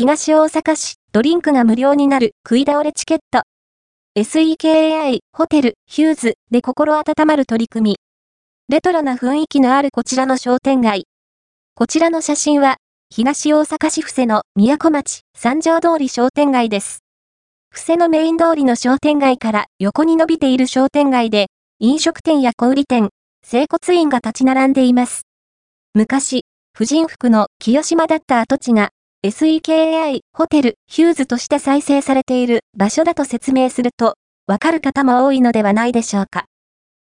東大阪市、ドリンクが無料になる食い倒れチケット。SEKAI、ホテル、ヒューズで心温まる取り組み。レトロな雰囲気のあるこちらの商店街。こちらの写真は、東大阪市布施の都町、三条通り商店街です。布施のメイン通りの商店街から横に伸びている商店街で、飲食店や小売店、整骨院が立ち並んでいます。昔、婦人服の清島だった跡地が SEKAI ホテルヒューズとして再生されている場所だと説明すると、わかる方も多いのではないでしょうか。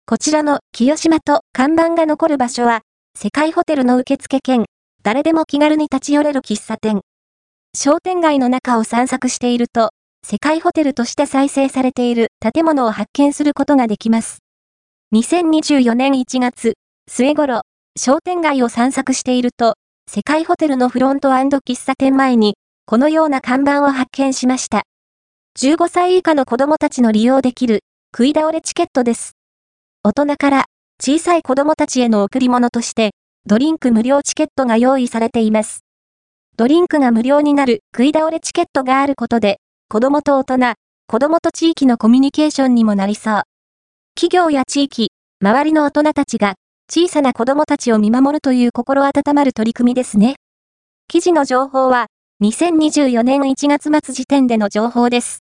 こちらの清島と看板が残る場所は、世界ホテルの受付兼、誰でも気軽に立ち寄れる喫茶店。商店街の中を散策していると、世界ホテルとして再生されている建物を発見することができます。2024年1月、末頃、商店街を散策していると、世界ホテルのフロント喫茶店前に、このような看板を発見しました。15歳以下の子供たちの利用できる、食い倒れチケットです。大人から小さい子供たちへの贈り物として、ドリンク無料チケットが用意されています。ドリンクが無料になる食い倒れチケットがあることで、子供と大人、子供と地域のコミュニケーションにもなりそう。企業や地域、周りの大人たちが小さな子供たちを見守るという心温まる取り組みですね。記事の情報は、2024年1月末時点での情報です。